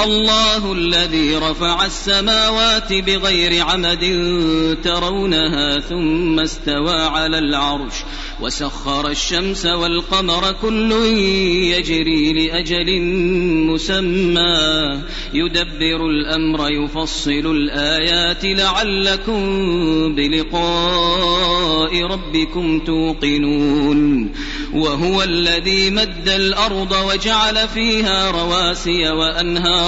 الله الذي رفع السماوات بغير عمد ترونها ثم استوى على العرش وسخر الشمس والقمر كل يجري لأجل مسمى يدبر الأمر يفصل الآيات لعلكم بلقاء ربكم توقنون وهو الذي مد الأرض وجعل فيها رواسي وأنهارا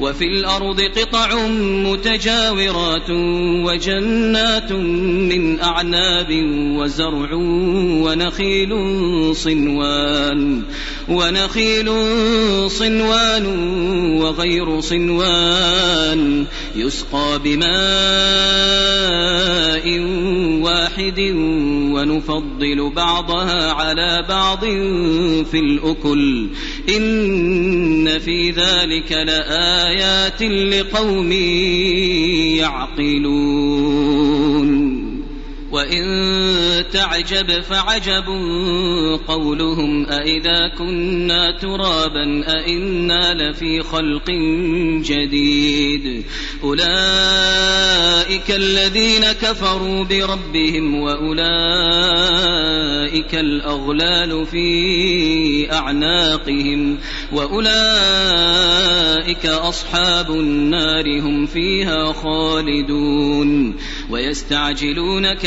وفي الأرض قطع متجاورات وجنات من أعناب وزرع ونخيل صنوان ونخيل صنوان وغير صنوان يسقى بماء واحد ونفضل بعضها على بعض في الأكل. إن في ذلك لآيات لقوم يعقلون. وإن تعجب فعجب قولهم أإذا كنا ترابا أإنا لفي خلق جديد. أولئك الذين كفروا بربهم وأولئك الأغلال في أعناقهم وأولئك أصحاب النار هم فيها خالدون. ويستعجلونك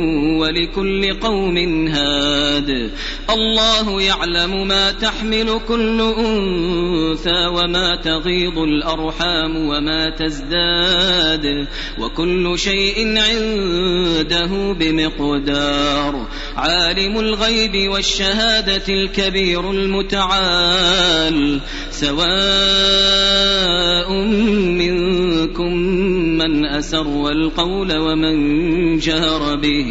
ولكل قوم هاد. الله يعلم ما تحمل كل أنثى وما تغيض الأرحام وما تزداد. وكل شيء عنده بمقدار. عالم الغيب والشهادة الكبير المتعال. سواء منكم من أسر القول ومن جهر به.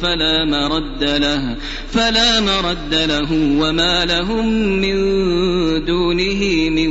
فلا مرد له فلا مرد له وما لهم من دونه من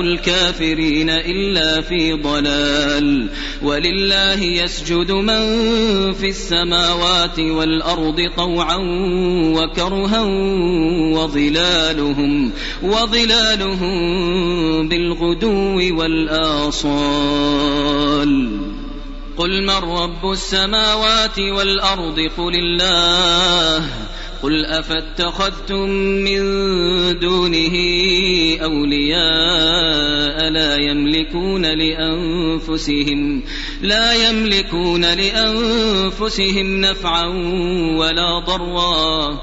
الكافرين إلا في ضلال. ولله يسجد من في السماوات والأرض طوعا وكرها وظلالهم وظلالهم بالغدو والآصال. قل من رب السماوات والأرض؟ قل الله. قل أفاتخذتم من دونه أولياء لا يملكون لأنفسهم لا يملكون لأنفسهم نفعا ولا ضرا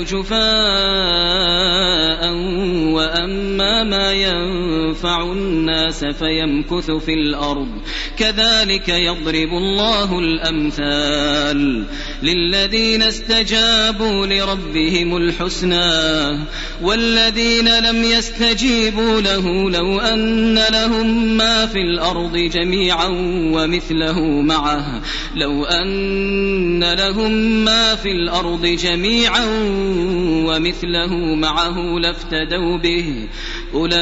جفاء وأما ما ينفع الناس فيمكث في الأرض. كذلك يضرب الله الأمثال للذين استجابوا لربهم الحسنى والذين لم يستجيبوا له لو أن لهم ما في الأرض جميعا ومثله معه. لو أن لهم ما في الأرض جميعا ومثله معه لافتدوا به. أولئك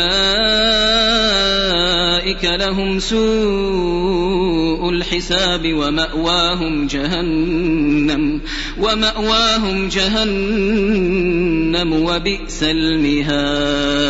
لهم سوء الحساب ومأواهم جهنم ومأواهم جهنم وبئس المهاد.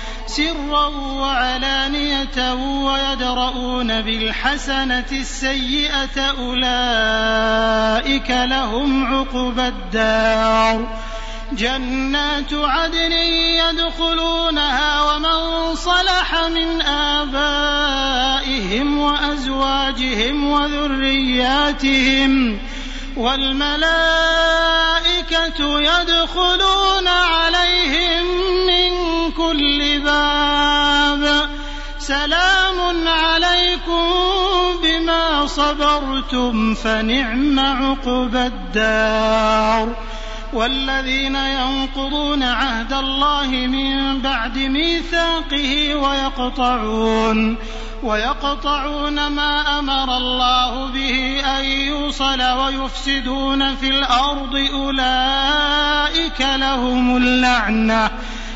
سرا وعلانية ويدرؤون بالحسنة السيئة أولئك لهم عقبى الدار. جنات عدن يدخلونها ومن صلح من آبائهم وأزواجهم وذرياتهم والملائكة يدخلون عليهم كل باب سلام عليكم بما صبرتم فنعم عقبى الدار والذين ينقضون عهد الله من بعد ميثاقه ويقطعون ويقطعون ما أمر الله به أن يوصل ويفسدون في الأرض أولئك لهم اللعنة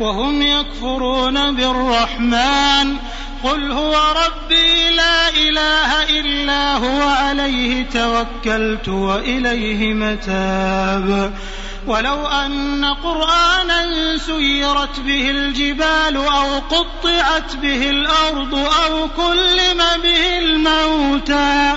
وهم يكفرون بالرحمن. قل هو ربي لا إله إلا هو عليه توكلت وإليه متاب. ولو أن قرآنا سيرت به الجبال أو قطعت به الأرض أو كلم به الموتى.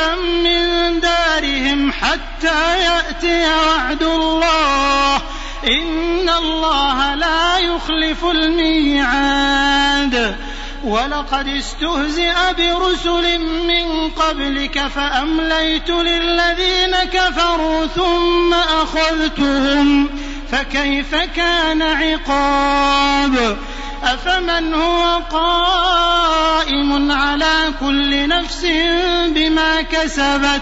حتى يأتي وعد الله. إن الله لا يخلف الميعاد. ولقد استهزئ برسل من قبلك فأمليت للذين كفروا ثم أخذتهم. فكيف كان عقاب؟ أفمن هو قائم على كل نفس بما كسبت؟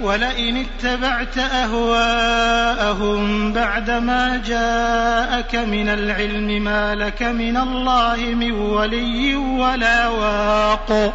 ولئن اتبعت أهواءهم بعدما جاءك من العلم ما لك من الله من ولي ولا واق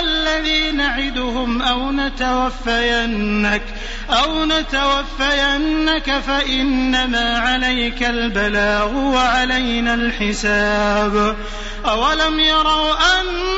الذي نعدهم أو نتوفينك أو نتوفينك فإنما عليك البلاغ وعلينا الحساب. أولم يروا أنا